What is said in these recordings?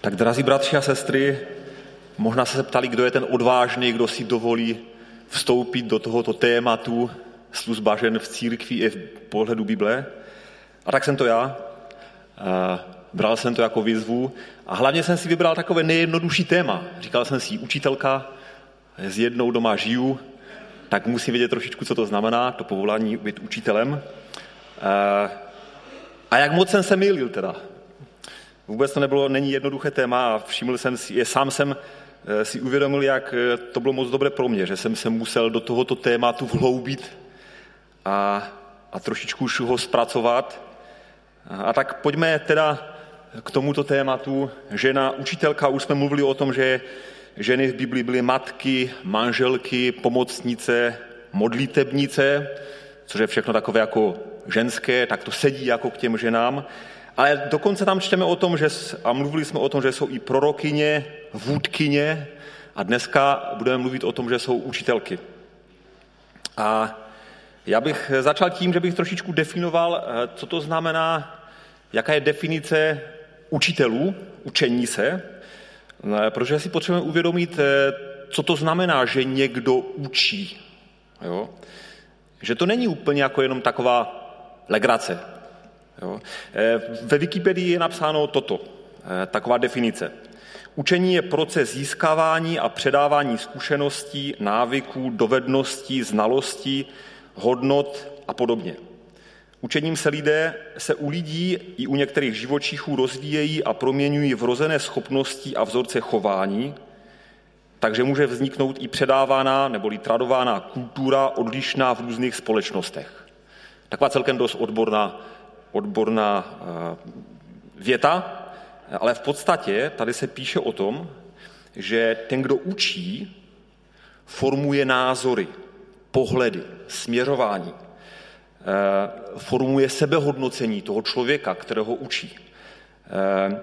Tak drazí bratři a sestry, možná se ptali, kdo je ten odvážný, kdo si dovolí vstoupit do tohoto tématu služba žen v církvi i v pohledu Bible. A tak jsem to já. Bral jsem to jako výzvu a hlavně jsem si vybral takové nejjednodušší téma. Říkal jsem si, učitelka, s jednou doma žiju, tak musím vědět trošičku, co to znamená, to povolání být učitelem. A jak moc jsem se mýlil teda. Vůbec to nebylo, není jednoduché téma a všiml jsem si, je, sám jsem eh, si uvědomil, jak eh, to bylo moc dobré pro mě, že jsem se musel do tohoto tématu vhloubit a, a trošičku už ho zpracovat. A, a tak pojďme teda k tomuto tématu. Žena učitelka, už jsme mluvili o tom, že ženy v Biblii byly matky, manželky, pomocnice, modlitebnice, což je všechno takové jako ženské, tak to sedí jako k těm ženám. Ale dokonce tam čteme o tom, že, a mluvili jsme o tom, že jsou i prorokyně, vůdkyně a dneska budeme mluvit o tom, že jsou učitelky. A já bych začal tím, že bych trošičku definoval, eh, co to znamená, jaká je definice učitelů, učení se, eh, protože si potřebujeme uvědomit, eh, co to znamená, že někdo učí. Jo? Že to není úplně jako jenom taková legrace. Jo? Ve Wikipedii je napsáno toto, taková definice. Učení je proces získávání a předávání zkušeností, návyků, dovedností, znalostí, hodnot a podobně. Učením se lidé se u lidí i u některých živočichů rozvíjejí a proměňují vrozené schopnosti a vzorce chování, takže může vzniknout i předávaná neboli tradována kultura odlišná v různých společnostech. Taková celkem dost odborná, odborná eh, věta, ale v podstatě tady se píše o tom, že ten, kdo učí, formuje názory, pohledy, směřování, eh, formuje sebehodnocení toho člověka, kterého učí, eh,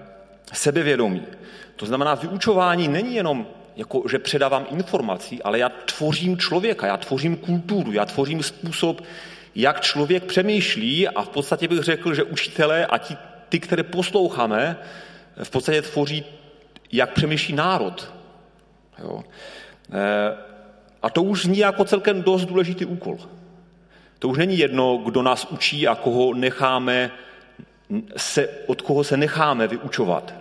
sebevědomí. To znamená, vyučování není jenom jako, že předávám informací, ale já tvořím člověka, já tvořím kulturu, já tvořím způsob, jak člověk přemýšlí a v podstatě bych řekl, že učitelé a ti, ty, které posloucháme, v podstatě tvoří, jak přemýšlí národ. Jo. Eh, a to už zní jako celkem dost důležitý úkol. To už není jedno, kdo nás učí a koho necháme, se, od koho se necháme vyučovat.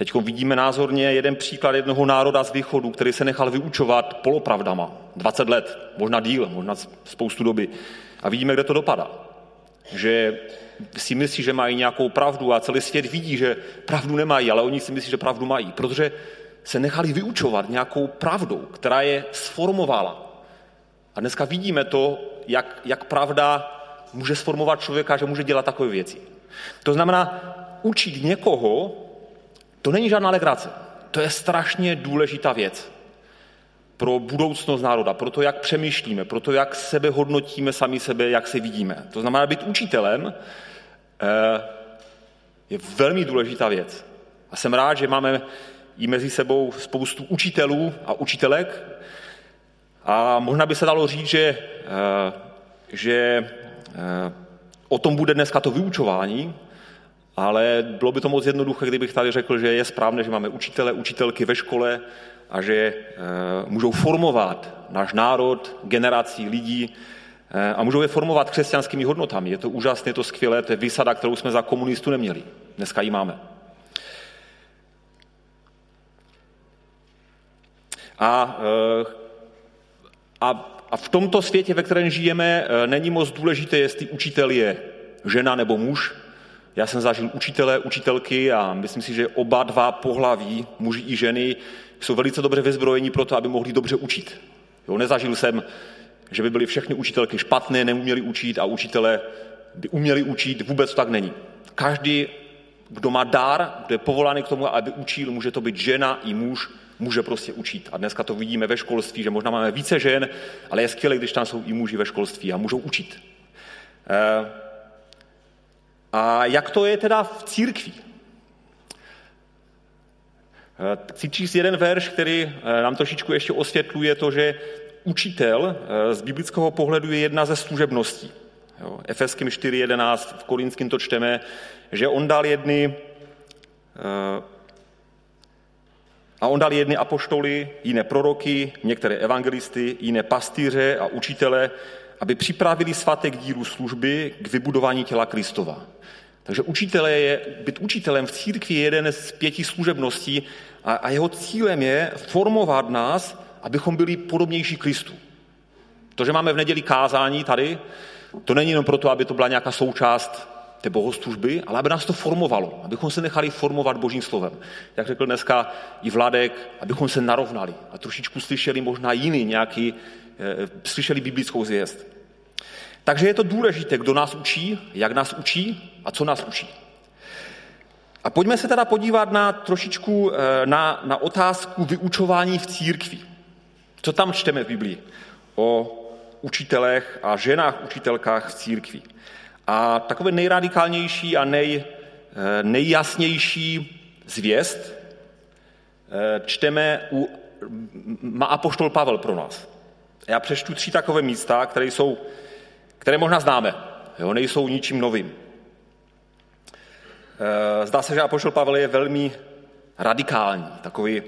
Teď vidíme názorně jeden příklad jednoho národa z východu, který se nechal vyučovat polopravdama. 20 let, možná díl, možná spoustu doby. A vidíme, kde to dopadá. Že si myslí, že mají nějakou pravdu a celý svět vidí, že pravdu nemají, ale oni si myslí, že pravdu mají, protože se nechali vyučovat nějakou pravdou, která je sformovala. A dneska vidíme to, jak, jak pravda může sformovat člověka, že může dělat takové věci. To znamená, učit někoho, to není žádná legrace. To je strašně důležitá věc pro budoucnost národa, pro to, jak přemýšlíme, pro to, jak sebe hodnotíme sami sebe, jak se vidíme. To znamená, být učitelem eh, je velmi důležitá věc. A jsem rád, že máme i mezi sebou spoustu učitelů a učitelek. A možná by se dalo říct, že, eh, že eh, o tom bude dneska to vyučování, ale bylo by to moc jednoduché, kdybych tady řekl, že je správné, že máme učitele, učitelky ve škole a že eh, můžou formovat náš národ, generací lidí a můžou je formovat křesťanskými hodnotami. Je to úžasné, je to skvělé, to je vysada, kterou jsme za komunistů neměli. Dneska ji máme. A, eh, a, a v tomto světě, ve kterém žijeme, eh, není moc důležité, jestli učitel je žena nebo muž. Já jsem zažil učitele, učitelky a myslím si, že oba dva pohlaví, muži i ženy, jsou velice dobře vyzbrojení pro to, aby mohli dobře učit. Jo, nezažil jsem, že by byly všechny učitelky špatné, neuměli učit a učitele by uměli učit, vůbec tak není. Každý, kdo má dár, kdo je povolán k tomu, aby učil, může to být žena i muž, může prostě učit. A dneska to vidíme ve školství, že možná máme více žen, ale je skvělé, když tam jsou i muži ve školství a můžou učit. Eh, a jak to je teda v církvi? Eh, chci číst jeden verš, který eh, nám trošičku ještě osvětluje to, že učitel z biblického pohledu je jedna ze služebností. Jo, Efeským 4.11, v Korinském to čteme, že on dal jedny A on dal jedny apoštoly, jiné proroky, některé evangelisty, jiné pastýře a učitele, aby připravili svatek dílu služby k vybudování těla Kristova. Takže učitele je, být učitelem v církvi je jeden z pěti služebností a, a jeho cílem je formovat nás, abychom byli podobnější Kristu. To, že máme v neděli kázání tady, to není jenom proto, aby to byla nějaká součást té bohoslužby, ale aby nás to formovalo, abychom se nechali formovat božím slovem. Jak řekl dneska i Vladek, abychom se narovnali a trošičku slyšeli možná jiný nějaký, slyšeli biblickou zvěst. Takže je to důležité, kdo nás učí, jak nás učí a co nás učí. A pojďme se teda podívat na trošičku eh, na, na otázku vyučování v církvi. Co tam čteme v Biblii o učitelech a ženách učitelkách v církvi. A takové nejradikálnější a nej, eh, nejjasnější zvěst eh, čteme u, má apoštol Pavel pro nás. Já přečtu tři takové místa, které, jsou, které možná známe, jo, nejsou ničím novým. Eh, zdá se, že apoštol Pavel je velmi radikální, takový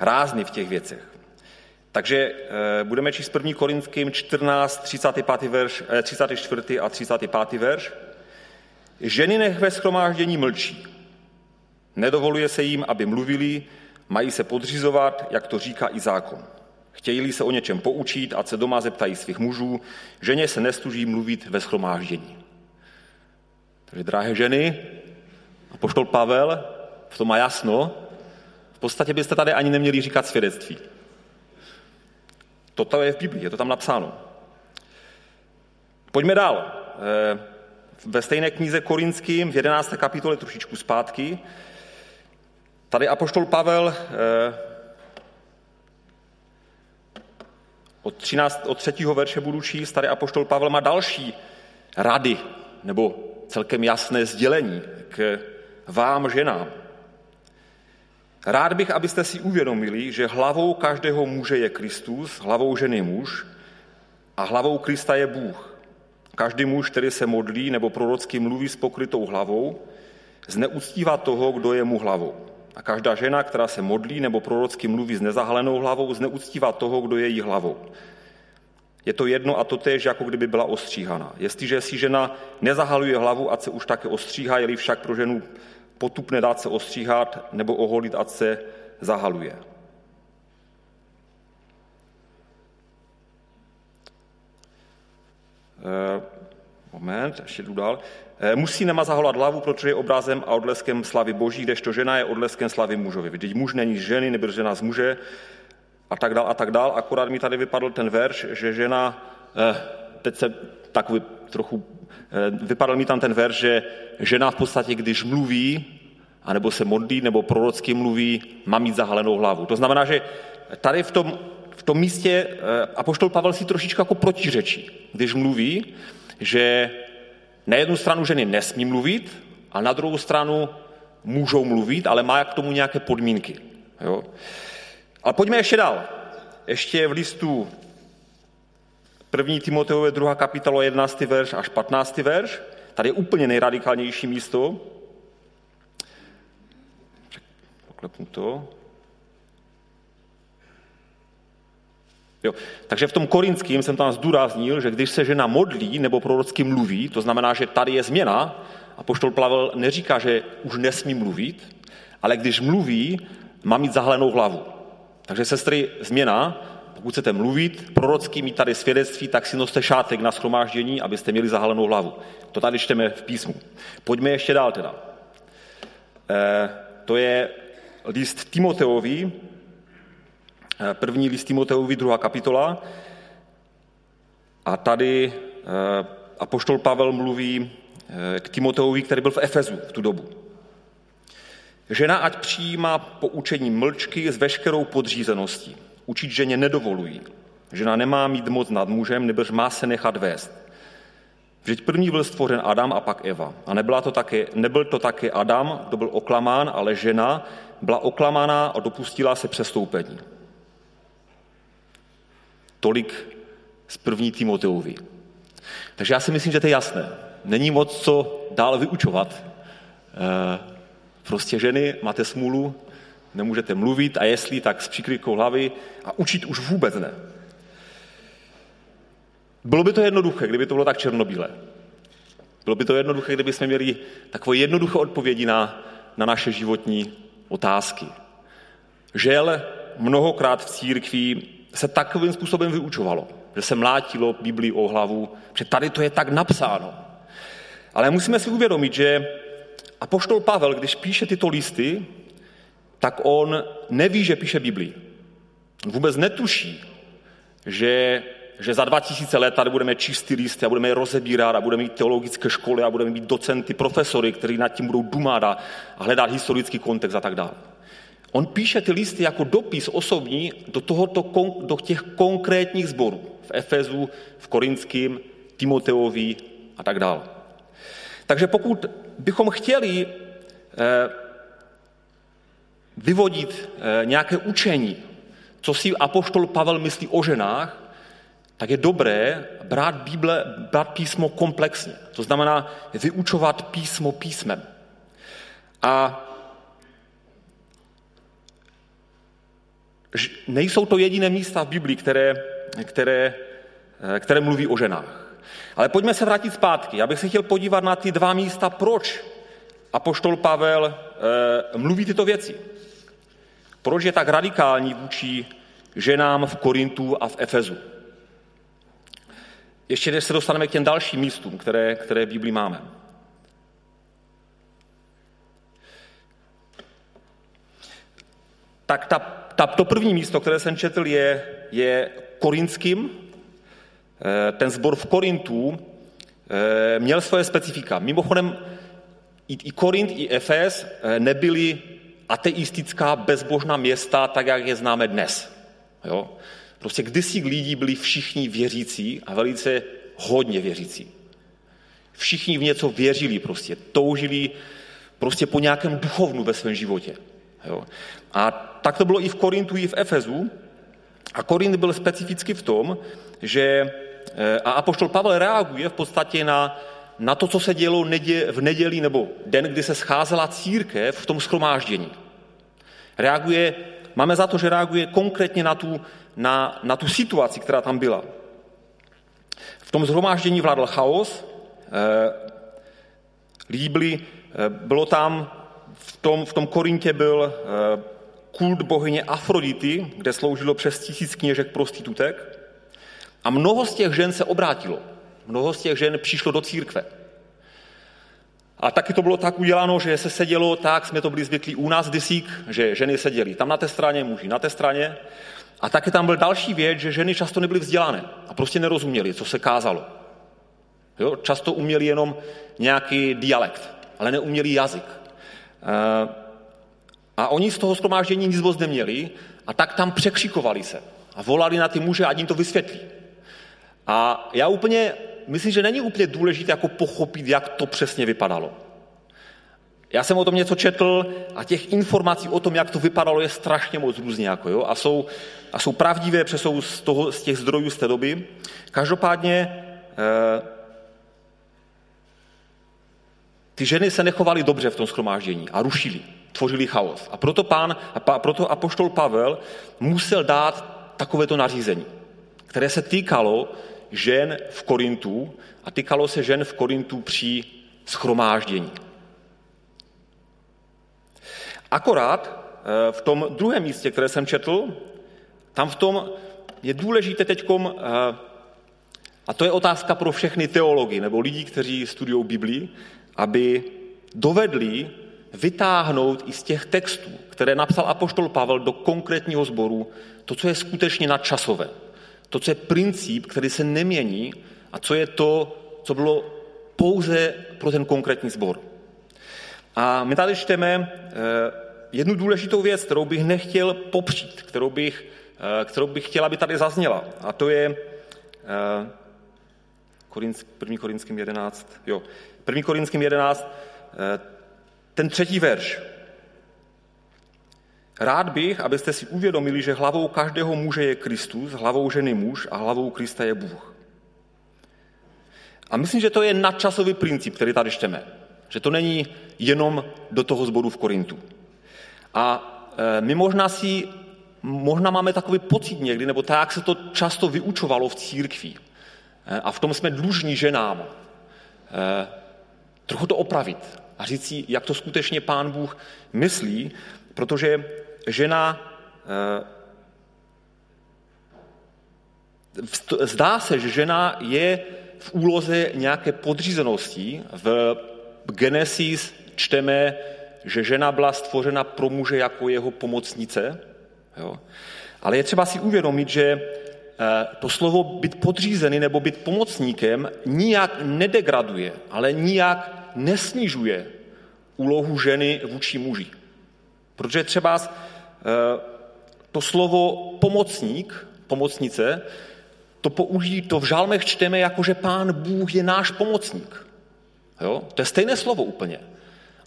rázný v těch věcech. Takže budeme číst 1. Korinským 14, 35. Verš, 34. a 35. verš. Ženy nech ve schromáždění mlčí. Nedovoluje se jim, aby mluvili, mají se podřizovat, jak to říká i zákon. Chtějí se o něčem poučit, a se doma zeptají svých mužů, ženě se nestuží mluvit ve schromáždění. Takže drahé ženy, a poštol Pavel v tom má jasno, v podstatě byste tady ani neměli říkat svědectví. Toto je v Biblii, je to tam napsáno. Pojďme dál. Eh, ve stejné knize Korinským v 11. kapitole trošičku zpátky. Tady apoštol Pavel eh, od, 13, od 3. verše budu číst, tady apoštol Pavel má další rady, nebo celkem jasné sdělení k vám ženám. Rád bych, abyste si uvědomili, že hlavou každého muže je Kristus, hlavou ženy muž a hlavou Krista je Bůh. Každý muž, který se modlí nebo prorocky mluví s pokrytou hlavou, zneuctívá toho, kdo je mu hlavou. A každá žena, která se modlí nebo prorocky mluví s nezahalenou hlavou, zneuctívá toho, kdo je jí hlavou. Je to jedno a to tež, jako kdyby byla ostříhaná. Jestliže si žena nezahaluje hlavu, ať se už také ostříhá, je však pro ženu potupné dát se ostříhat nebo oholit, ať se zahaluje. Eh, moment, ještě jdu dál. Eh, musí nemazahovat hlavu, protože je obrazem a odleskem slavy boží, kdežto žena je odleskem slavy mužovi. Vždyť muž není z ženy, nebo žena z muže, a tak dál, a tak dál. Akorát mi tady vypadl ten verš, že žena, eh, teď se takový trochu, vypadl mi tam ten verš, že žena v podstatě, když mluví, anebo se modlí, nebo prorocky mluví, má mít zahalenou hlavu. To znamená, že tady v tom v tom místě eh, apoštol Pavel si trošičku jako protiřečí, když mluví, že na jednu stranu ženy nesmí mluvit a na druhou stranu můžou mluvit, ale má k tomu nějaké podmínky. Jo? Ale pojďme ještě dál. Ještě v listu 1. Timoteové 2. kapitola 11. verš až 15. verš. Tady je úplně nejradikálnější místo. Poklepnu to. Jo. Takže v tom korinským jsem tam zdůraznil, že když se žena modlí nebo prorocky mluví, to znamená, že tady je změna, a poštol Pavel neříká, že už nesmí mluvit, ale když mluví, má mít zahalenou hlavu. Takže sestry, změna, pokud chcete mluvit, prorocky mít tady svědectví, tak si noste šátek na schromáždění, abyste měli zahalenou hlavu. To tady čteme v písmu. Pojďme ještě dál teda. E, to je list Timoteovi, první list Timoteovi, druhá kapitola. A tady eh, apoštol Pavel mluví eh, k Timoteovi, který byl v Efezu v tu dobu. Žena ať přijímá poučení mlčky s veškerou podřízeností. Učit ženě nedovolují. Žena nemá mít moc nad mužem, nebož má se nechat vést. Vždyť první byl stvořen Adam a pak Eva. A nebyla to také, nebyl to také Adam, kdo byl oklamán, ale žena byla oklamaná a dopustila se přestoupení. Tolik z první Timoteovi. Takže já si myslím, že to je jasné. Není moc co dál vyučovat. Eh, prostě ženy, máte smůlu, nemůžete mluvit a jestli, tak s přikrykou hlavy a učit už vůbec ne. Bylo by to jednoduché, kdyby to bylo tak černobílé. Bylo by to jednoduché, kdyby jsme měli takové jednoduché odpovědi na, na naše životní otázky. Žel mnohokrát v církvi se takovým způsobem vyučovalo, že se mlátilo Biblii o hlavu, že tady to je tak napsáno. Ale musíme si uvědomit, že apoštol Pavel, když píše tyto listy, tak on neví, že píše Biblii. On vůbec netuší, že, že za 2000 let tady budeme čistý listy a budeme je rozebírat a budeme mít teologické školy a budeme mít docenty, profesory, kteří nad tím budou dumat a hledat historický kontext a tak dále. On píše ty listy jako dopis osobní do, tohoto, do těch konkrétních sborů. V Efezu, v Korinském, Timoteovi a tak dále. Takže pokud bychom chtěli eh, vyvodit eh, nějaké učení, co si apoštol Pavel myslí o ženách, tak je dobré brát, Bible, brát písmo komplexně. To znamená vyučovat písmo písmem. A nejsou to jediné místa v Biblii, které, které, eh, které mluví o ženách. Ale pojďme se vrátit zpátky. Já bych se chtěl podívat na ty dva místa, proč apoštol Pavel e, mluví tyto věci. Proč je tak radikální vůči ženám v Korintu a v Efezu. Ještě než se dostaneme k těm dalším místům, které, které v Biblii máme. Tak ta, ta, to první místo, které jsem četl, je, je korinským. Eh, ten zbor v Korintu eh, měl svoje specifika. Mimochodem, i, Korint, i Efes eh, nebyly ateistická bezbožná města, tak jak je známe dnes. Jo? Prostě kdysi lidí byli všichni věřící a velice hodně věřící. Všichni v něco věřili prostě, toužili prostě po nějakém duchovnu ve svém životě. Jo? A tak to bylo i v Korintu, i v Efezu. A Korint byl specificky v tom, že eh, a apoštol Pavel reaguje v podstatě na, na to, co se dělo v neděli nebo den, kdy se scházela církev v tom schromáždění. Reaguje, máme za to, že reaguje konkrétně na tu, na, na tu situaci, která tam byla. V tom zhromáždění vládl chaos, eh, lidi byli, eh, bylo tam, v tom, v tom Korintě byl eh, kult bohyně Afrodity, kde sloužilo přes tisíc kněžek prostitutek a mnoho z těch žen se obrátilo. Mnoho z těch žen přišlo do církve. A taky to bylo tak uděláno, že se sedělo tak, jsme to byli zvyklí u nás disík, že ženy seděly tam na té straně, muži na té straně. A taky tam byl další věc, že ženy často nebyly vzdělané a prostě nerozuměly, co se kázalo. Jo? Často uměli jenom nějaký dialekt, ale neuměli jazyk. Eh, a oni z toho schromáždění nic moc neměli a tak tam překřikovali se a volali na ty muže, ať jim to vysvětlí. A já úplně myslím, že není úplně důležité jako pochopit, jak to přesně vypadalo. Já jsem o tom něco četl a těch informací o tom, jak to vypadalo, je strašně moc různě. Jako, jo? A, jsou, a jsou pravdivé, protože jsou z, toho, z těch zdrojů z té doby. Každopádně eh, ty ženy se nechovaly dobře v tom schromáždění a rušili, tvořili chaos. A proto, pán, a proto apoštol Pavel musel dát takovéto nařízení, které se týkalo žen v Korintu a týkalo se žen v Korintu při schromáždění. Akorát eh, v tom druhém místě, které jsem četl, tam v tom je důležité teďkom, eh, a to je otázka pro všechny teology nebo lidi, kteří studují Biblii, aby dovedli vytáhnout i z těch textů, které napsal apoštol Pavel do konkrétního sboru, to, co je skutečně nadčasové. To, co je princip, který se nemění a co je to, co bylo pouze pro ten konkrétní sbor. A my tady čteme eh, jednu důležitou věc, kterou bych nechtěl popřít, kterou bych, eh, kterou bych chtěl, aby tady zazněla. A to je 1. Eh, Korinským 11, jo, 1. Korinským 11, ten třetí verš. Rád bych, abyste si uvědomili, že hlavou každého muže je Kristus, hlavou ženy muž a hlavou Krista je Bůh. A myslím, že to je nadčasový princip, který tady čteme. Že to není jenom do toho zboru v Korintu. A eh, my možná si, možná máme takový pocit někdy, nebo tak, se to často vyučovalo v církvi. Eh, a v tom jsme dlužní ženám. Trochu to opravit a říct si, jak to skutečně pán Bůh myslí, protože žena zdá se, že žena je v úloze nějaké podřízenosti. V Genesis čteme, že žena byla stvořena pro muže jako jeho pomocnice. Jo? Ale je třeba si uvědomit, že eh, to slovo být podřízený nebo být pomocníkem nijak nedegraduje, ale nijak nesnižuje úlohu ženy vůči muži. Protože třeba eh, to slovo pomocník, pomocnice, to použijí, to v žálmech čteme jako, že pán Bůh je náš pomocník. Jo? To je stejné slovo úplně.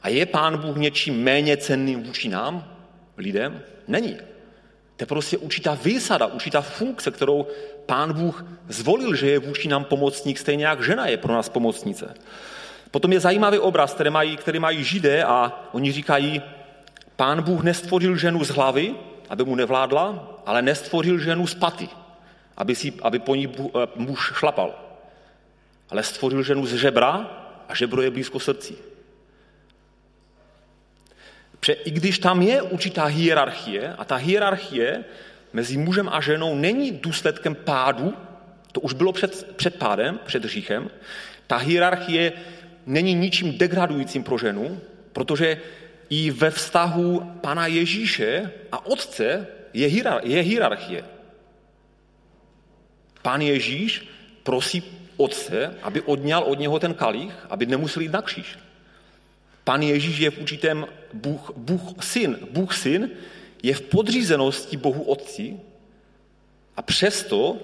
A je pán Bůh něčím méně cenným vůči nám, lidem? Není. To je prostě určitá výsada, určitá funkce, kterou pán Bůh zvolil, že je vůči nám pomocník, stejně jak žena je pro nás pomocnice. Potom je zajímavý obraz, který mají, který mají židé a oni říkají, pán Bůh nestvořil ženu z hlavy, aby mu nevládla, ale nestvořil ženu z paty aby, si, aby po ní eh, muž šlapal. Ale stvořil ženu z žebra a žebro je blízko srdcí. Pře, I když tam je určitá hierarchie, a ta hierarchie mezi mužem a ženou není důsledkem pádu, to už bylo před, před pádem, před hříchem, ta hierarchie není ničím degradujícím pro ženu, protože i ve vztahu pana Ježíše a otce je, hierar, je hierarchie. Pán Ježíš prosí otce, aby odňal od něho ten kalich, aby nemusel jít na kříž. Pán Ježíš je v určitém Bůh, Bůh syn. Bůh syn je v podřízenosti Bohu Otci a přesto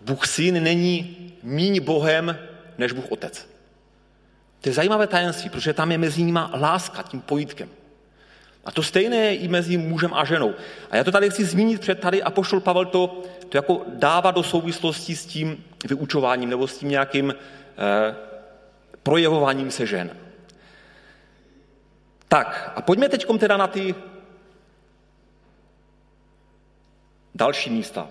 Bůh syn není míň Bohem než Bůh Otec. To je zajímavé tajemství, protože tam je mezi nimi láska, tím pojítkem. A to stejné je i mezi mužem a ženou. A já to tady chci zmínit před tady, a pošel Pavel to, to jako dává do souvislosti s tím vyučováním nebo s tím nějakým eh, projevováním se žen. Tak, a pojďme teď teda na ty další místa.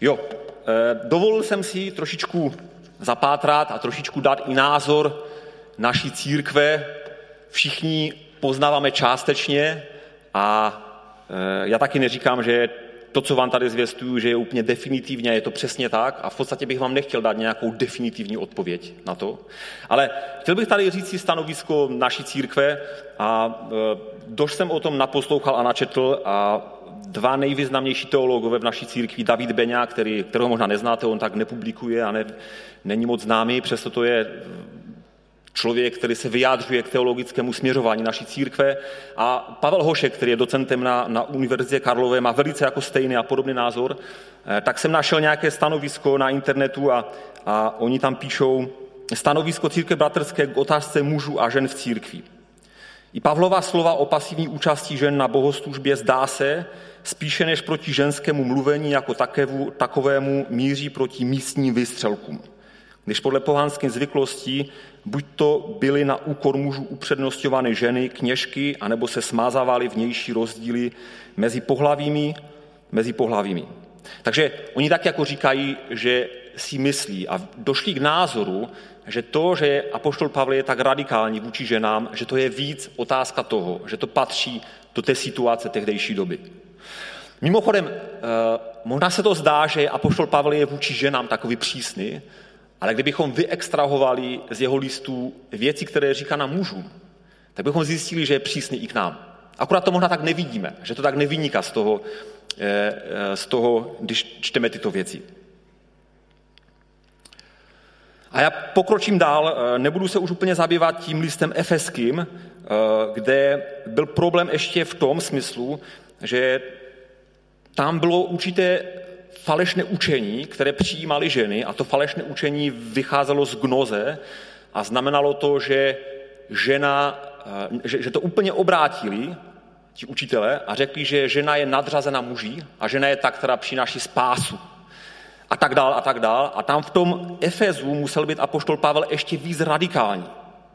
Jo, eh, dovolil jsem si trošičku zapátrat a trošičku dát i názor naší církve všichni poznáváme částečně a e, já taky neříkám, že to, co vám tady zvěstuju, že je úplně definitivně, je to přesně tak a v podstatě bych vám nechtěl dát nějakou definitivní odpověď na to. Ale chtěl bych tady říct si stanovisko naší církve a e, dož jsem o tom naposlouchal a načetl a dva nejvýznamnější teologové v naší církvi, David Beňa, který, kterého možná neznáte, on tak nepublikuje a ne, není moc známý, přesto to je člověk, který se vyjádřuje k teologickému směřování naší církve. A Pavel Hošek, který je docentem na, na Univerzitě Karlové, má velice jako stejný a podobný názor. Eh, tak jsem našel nějaké stanovisko na internetu a, a oni tam píšou stanovisko církve bratrské k otázce mužů a žen v církvi. I Pavlova slova o pasivní účasti žen na bohoslužbě zdá se, spíše než proti ženskému mluvení jako takovému míří proti místním vystřelkům když podle pohanských zvyklostí buď to byly na úkor mužů upřednostňovány ženy, kněžky, anebo se smázávaly vnější rozdíly mezi pohlavími, mezi pohlavími. Takže oni tak jako říkají, že si myslí a došli k názoru, že to, že apoštol Pavel je tak radikální vůči ženám, že to je víc otázka toho, že to patří do té situace tehdejší doby. Mimochodem, eh, možná se to zdá, že apoštol Pavel je vůči ženám takový přísný, ale kdybychom vyextrahovali z jeho listů věci, které říká na mužům, tak bychom zjistili, že je přísný i k nám. Akorát to možná tak nevidíme, že to tak nevyniká z toho, eh, eh, z toho když čteme tyto věci. A já pokročím dál, eh, nebudu se už úplně zabývat tím listem efeským, kde byl problém ještě v tom smyslu, že tam bylo určité falešné učení, které přijímali ženy, a to falešné učení vycházelo z gnoze a znamenalo to, že žena, eh, že, že to úplně obrátili, ti učitelé, a řekli, že žena je nadřazena muží a žena je ta, která přináší spásu. A tak dál, a tak dál. A tam v tom Efezu musel být apoštol Pavel ještě víc radikální.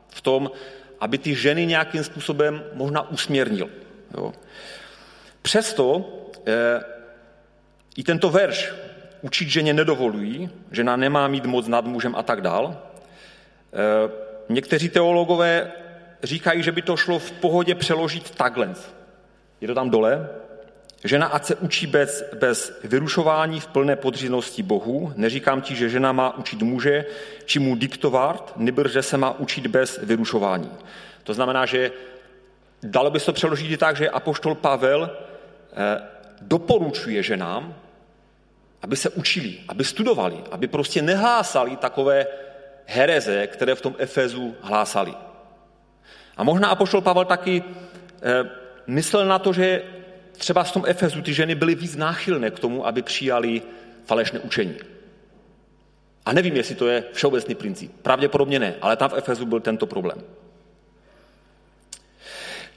V tom, aby ty ženy nějakým způsobem možná usměrnil. Jo. Přesto eh, i tento verš učit ženě nedovolují, žena nemá mít moc nad mužem a tak dál. Eh, někteří teologové říkají, že by to šlo v pohodě přeložit takhle. Je to tam dole. Žena ať se učí bez, bez vyrušování v plné podřízenosti Bohu. Neříkám ti, že žena má učit muže, či mu diktovat, nebo že se má učit bez vyrušování. To znamená, že dalo by se to přeložit i tak, že apoštol Pavel eh, doporučuje ženám, aby se učili, aby studovali, aby prostě nehlásali takové hereze, které v tom Efezu hlásali. A možná apoštol Pavel taky eh, myslel na to, že třeba v tom Efezu ty ženy byly víc náchylné k tomu, aby přijali falešné učení. A nevím, jestli to je všeobecný princip. Pravděpodobně ne, ale tam v Efezu byl tento problém.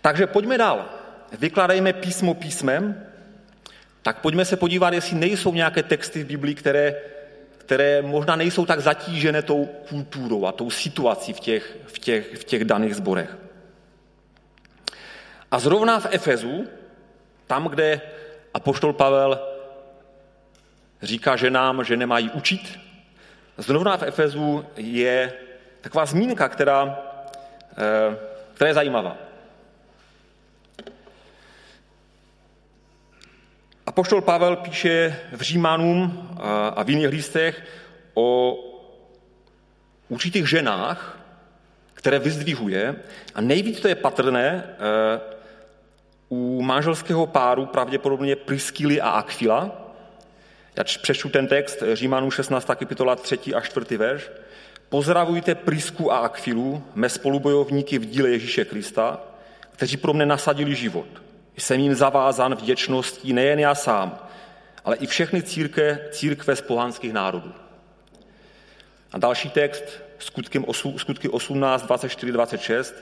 Takže pojďme dál. Vykládejme písmo písmem, tak pojďme se podívat, jestli nejsou nějaké texty v Biblii, které, které možná nejsou tak zatížené tou kulturou a tou situací v těch, v těch, v těch daných zborech. A zrovna v Efezu, tam, kde apoštol Pavel říká ženám, že nemají učit, zrovna v Efezu je taková zmínka, která, eh, která je zajímavá. Apoštol Pavel píše v Římanům a v jiných listech o určitých ženách, které vyzdvihuje. A nejvíc to je patrné eh, u manželského páru pravděpodobně Priskily a Aquila. Já přečtu ten text Římanů 16. kapitola 3. a 4. verš. Pozdravujte Prisku a Akvilu, mé spolubojovníky v díle Ježíše Krista, kteří pro mne nasadili život. Jsem jim zavázan vděčností nejen já sám, ale i všechny církve, církve z pohanských národů. A další text, skutky 18, 24, 26.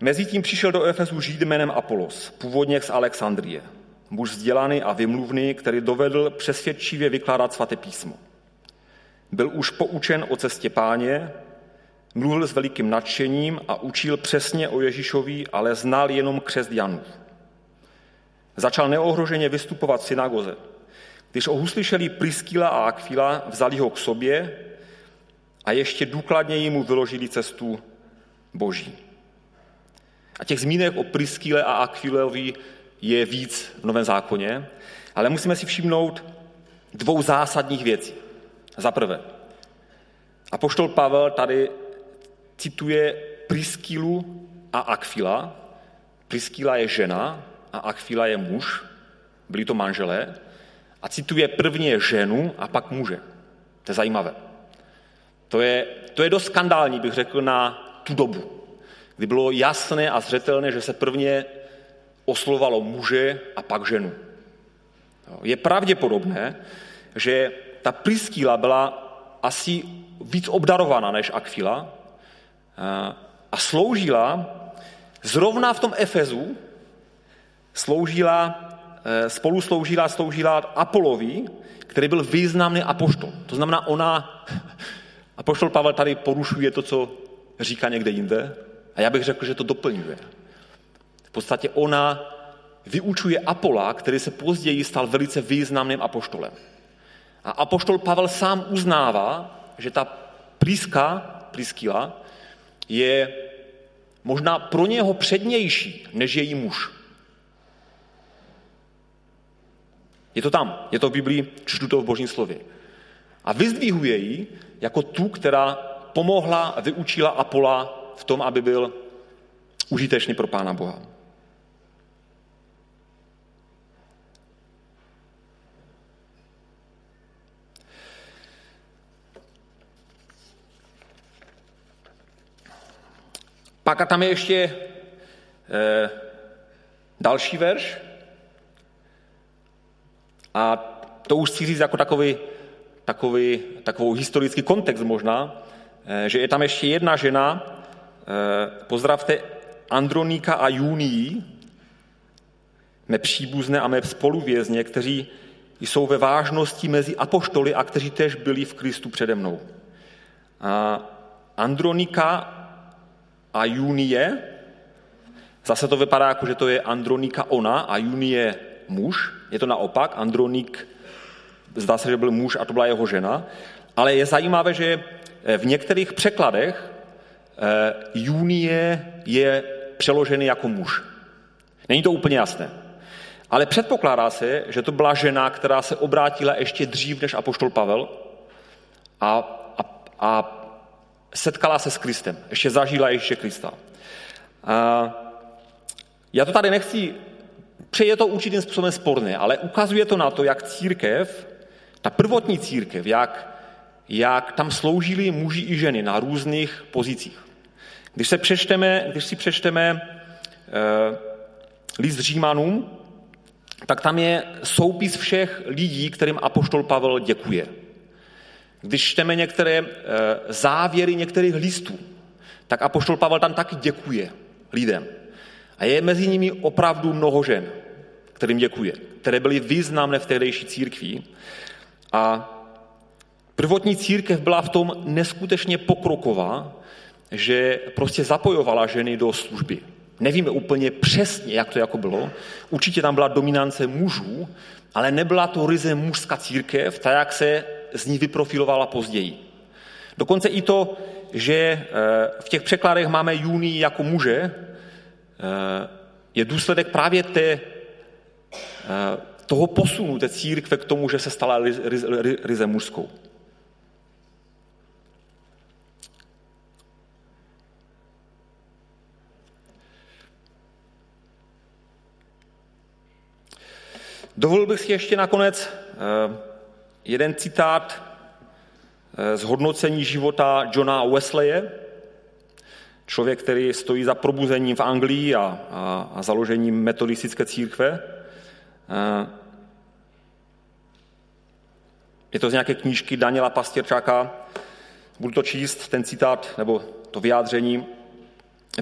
Mezitím přišel do Efesu žít jménem Apolos, původně z Alexandrie, muž vzdělaný a vymluvný, který dovedl přesvědčivě vykládat svaté písmo. Byl už poučen o cestě páně, Mluvil s velikým nadšením a učil přesně o Ježíšovi, ale znal jenom křest Janův. Začal neohroženě vystupovat v synagoze. Když ho uslyšeli Priskila a Akvila, vzali ho k sobě a ještě důkladněji mu vyložili cestu Boží. A těch zmínek o Priskile a Akvilovi je víc v Novém zákoně, ale musíme si všimnout dvou zásadních věcí. Za prvé, Apoštol Pavel tady cituje Priskilu a Akfila. Priskila je žena a Akfila je muž, byli to manželé. A cituje prvně ženu a pak muže. To je zajímavé. To je, to je dost skandální, bych řekl, na tu dobu, kdy bylo jasné a zřetelné, že se prvně oslovalo muže a pak ženu. Je pravděpodobné, že ta Priskila byla asi víc obdarovaná než Akfila, a sloužila zrovna v tom Efezu, sloužila, e, spolu sloužila, sloužila Apolovi, který byl významný apoštol. To znamená, ona, apoštol Pavel tady porušuje to, co říká někde jinde, a já bych řekl, že to doplňuje. V podstatě ona vyučuje Apola, který se později stal velice významným apoštolem. A apoštol Pavel sám uznává, že ta Priska, Priskila, je možná pro něho přednější než její muž. Je to tam, je to v Biblii, čtu to v Božím slově. A vyzdvihuje ji jako tu, která pomohla vyučila Apola v tom, aby byl užitečný pro Pána Boha. Pak a tam je ještě eh, další verš. A to už chci říct jako takový, takový, takovou historický kontext možná, eh, že je tam ještě jedna žena, eh, pozdravte Andronika a Junii, mé příbuzné a mé spoluvězně, kteří jsou ve vážnosti mezi apoštoly a kteří tež byli v Kristu přede mnou. A Andronika a Junie. Zase to vypadá jako, že to je Andronika ona a Junie muž. Je to naopak, Andronik zdá se, že byl muž a to byla jeho žena. Ale je zajímavé, že v některých překladech eh, Junie je přeložený jako muž. Není to úplně jasné. Ale předpokládá se, že to byla žena, která se obrátila ještě dřív než apoštol Pavel a, a, a setkala se s Kristem. Ještě zažila ještě Krista. A já to tady nechci, přeje to určitým způsobem sporné, ale ukazuje to na to, jak církev, ta prvotní církev, jak, jak tam sloužili muži i ženy na různých pozicích. Když, se přečteme, když si přečteme eh, list Římanům, tak tam je soupis všech lidí, kterým apoštol Pavel děkuje. Když čteme některé eh, závěry některých listů, tak apoštol Pavel tam taky děkuje lidem. A je mezi nimi opravdu mnoho žen, kterým děkuje, které byly významné v tehdejší církvi. A prvotní církev byla v tom neskutečně pokroková, že prostě zapojovala ženy do služby. Nevíme úplně přesně, jak to jako bylo. Určitě tam byla dominance mužů, ale nebyla to ryze mužská církev, tak jak se z ní vyprofilovala později. Dokonce i to, že eh, v těch překladech máme Junii jako muže, eh, je důsledek právě té, eh, toho posunu té církve k tomu, že se stala ryze mužskou. Dovolil bych si ještě nakonec jeden citát eh, z hodnocení života Johna Wesleye, člověk, který stojí za probuzením v Anglii a, a, a založením metodistické církve. Eh, je to z nějaké knížky Daniela Pastěrčáka. Budu to číst, ten citát, nebo to vyjádření.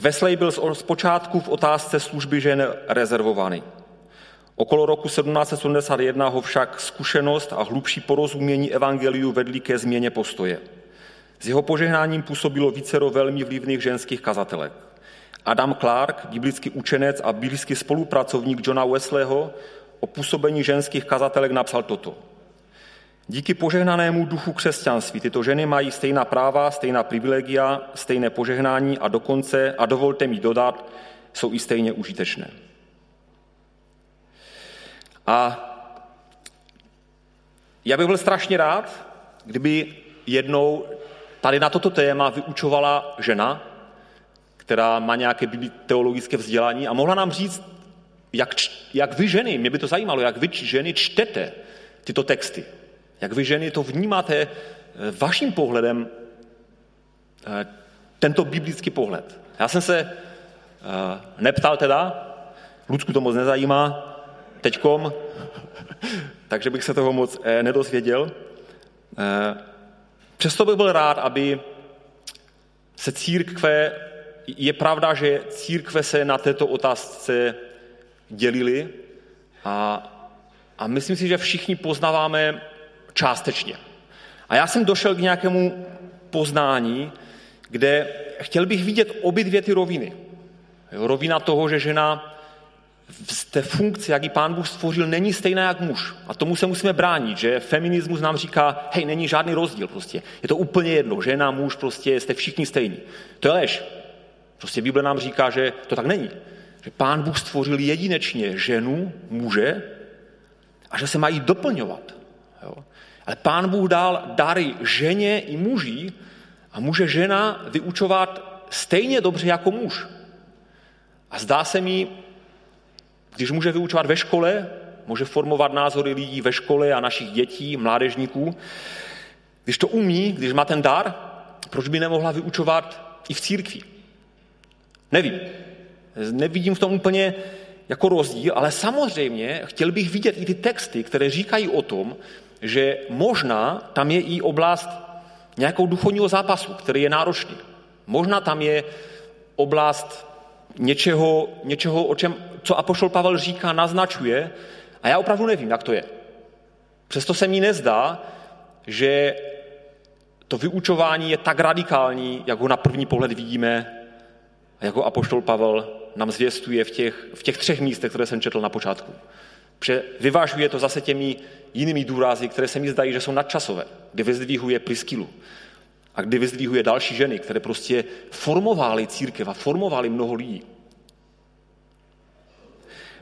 Wesley byl zpočátku v otázce služby žen rezervovaný. Okolo roku 1771 ho však zkušenost a hlubší porozumění evangeliu vedli ke změně postoje. S jeho požehnáním působilo vícero velmi vlivných ženských kazatelek. Adam Clark, biblický učenec a blízký spolupracovník Johna Wesleyho, o působení ženských kazatelek napsal toto. Díky požehnanému duchu křesťanství tyto ženy mají stejná práva, stejná privilegia, stejné požehnání a dokonce, a dovolte mi dodat, jsou i stejně užitečné. A já bych byl strašně rád, kdyby jednou tady na toto téma vyučovala žena, která má nějaké teologické vzdělání a mohla nám říct, jak, jak vy ženy, mě by to zajímalo, jak vy ženy čtete tyto texty. Jak vy ženy to vnímáte eh, vaším pohledem, eh, tento biblický pohled. Já jsem se eh, neptal teda, Ludsku to moc nezajímá, teďkom, takže bych se toho moc eh, nedozvěděl. Eh, přesto bych byl rád, aby se církve, je pravda, že církve se na této otázce dělily a, a myslím si, že všichni poznáváme částečně. A já jsem došel k nějakému poznání, kde chtěl bych vidět obě dvě ty roviny. Rovina toho, že žena v té funkci, jak ji pán Bůh stvořil, není stejná jak muž. A tomu se musíme bránit, že feminismus nám říká, hej, není žádný rozdíl prostě. Je to úplně jedno, žena, muž, prostě jste všichni stejní. To je lež. Prostě Bible nám říká, že to tak není. Že pán Bůh stvořil jedinečně ženu, muže a že se mají doplňovat. Jo? Ale pán Bůh dal dary ženě i muži a může žena vyučovat stejně dobře jako muž. A zdá se mi, když může vyučovat ve škole, může formovat názory lidí ve škole a našich dětí, mládežníků, když to umí, když má ten dar, proč by nemohla vyučovat i v církvi? Nevím. Nevidím v tom úplně jako rozdíl, ale samozřejmě chtěl bych vidět i ty texty, které říkají o tom, že možná tam je i oblast nějakou duchovního zápasu, který je náročný. Možná tam je oblast něčeho, něčeho o čem, co Apoštol Pavel říká, naznačuje, a já opravdu nevím, jak to je. Přesto se mi nezdá, že to vyučování je tak radikální, jak ho na první pohled vidíme A jako apoštol Pavel nám zvěstuje v těch, v těch třech místech, které jsem četl na počátku. Že vyvážuje to zase těmi jinými důrazy, které se mi zdají, že jsou nadčasové, kdy vyzdvihuje Priskilu a kdy vyzdvihuje další ženy, které prostě formovaly církev a formovaly mnoho lidí.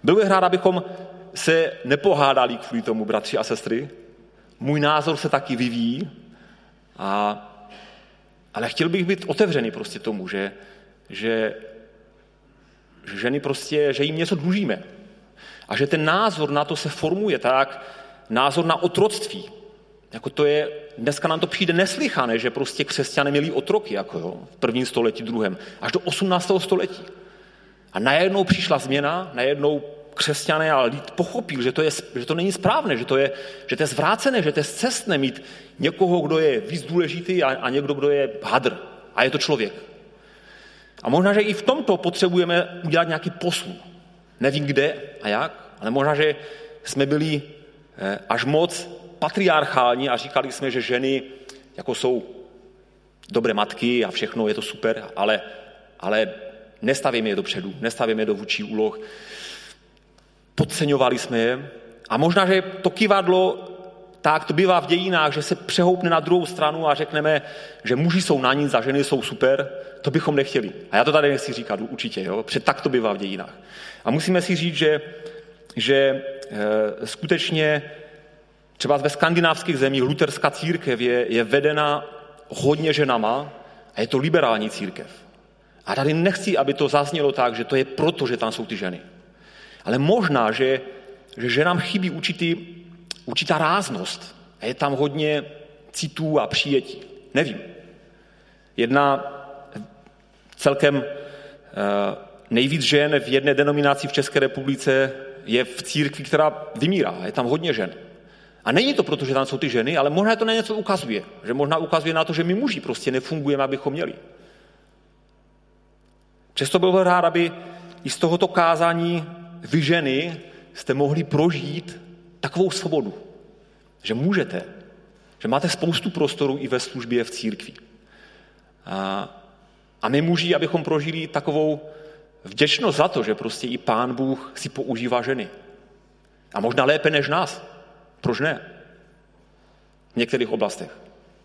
Byl bych rád, abychom se nepohádali kvůli tomu, bratři a sestry. Můj názor se taky vyvíjí, a, ale chtěl bych být otevřený prostě tomu, že, že, že ženy prostě, že jim něco dlužíme. A že ten názor na to se formuje tak, názor na otroctví. Jako to je, dneska nám to přijde neslychané, že prostě křesťané měli otroky, jako jo, v prvním století, druhém, až do 18. století. A najednou přišla změna, najednou křesťané a lid pochopil, že to, je, že to není správné, že to, je, že to je zvrácené, že to je cestné mít někoho, kdo je víc důležitý a, a někdo, kdo je hadr. A je to člověk. A možná, že i v tomto potřebujeme udělat nějaký posun. Nevím kde a jak, ale možná, že jsme byli eh, až moc patriarchální a říkali jsme, že ženy jako jsou dobré matky a všechno je to super, ale, ale nestavíme je dopředu, nestavíme je do vůči úloh. Podceňovali jsme je a možná, že to kivadlo tak to bývá v dějinách, že se přehoupne na druhou stranu a řekneme, že muži jsou na nic a ženy jsou super, to bychom nechtěli. A já to tady nechci říkat určitě, jo? protože tak to bývá v dějinách. A musíme si říct, že, že e, skutečně třeba ve skandinávských zemích luterská církev je, je vedena hodně ženama a je to liberální církev. A tady nechci, aby to zaznělo tak, že to je proto, že tam jsou ty ženy. Ale možná, že, že ženám chybí určitý, určitá ráznost. A je tam hodně citů a přijetí. Nevím. Jedna celkem eh, nejvíc žen v jedné denominaci v České republice je v církvi, která vymírá. Je tam hodně žen. A není to proto, že tam jsou ty ženy, ale možná to na něco ukazuje. Že možná ukazuje na to, že my muži prostě nefungujeme, abychom měli. Přesto byl rád, aby i z tohoto kázání vy ženy jste mohli prožít takovou svobodu, že můžete, že máte spoustu prostoru i ve službě v církvi. A, a my muži, abychom prožili takovou vděčnost za to, že prostě i Pán Bůh si používá ženy. A možná lépe než nás. Proč ne? V některých oblastech.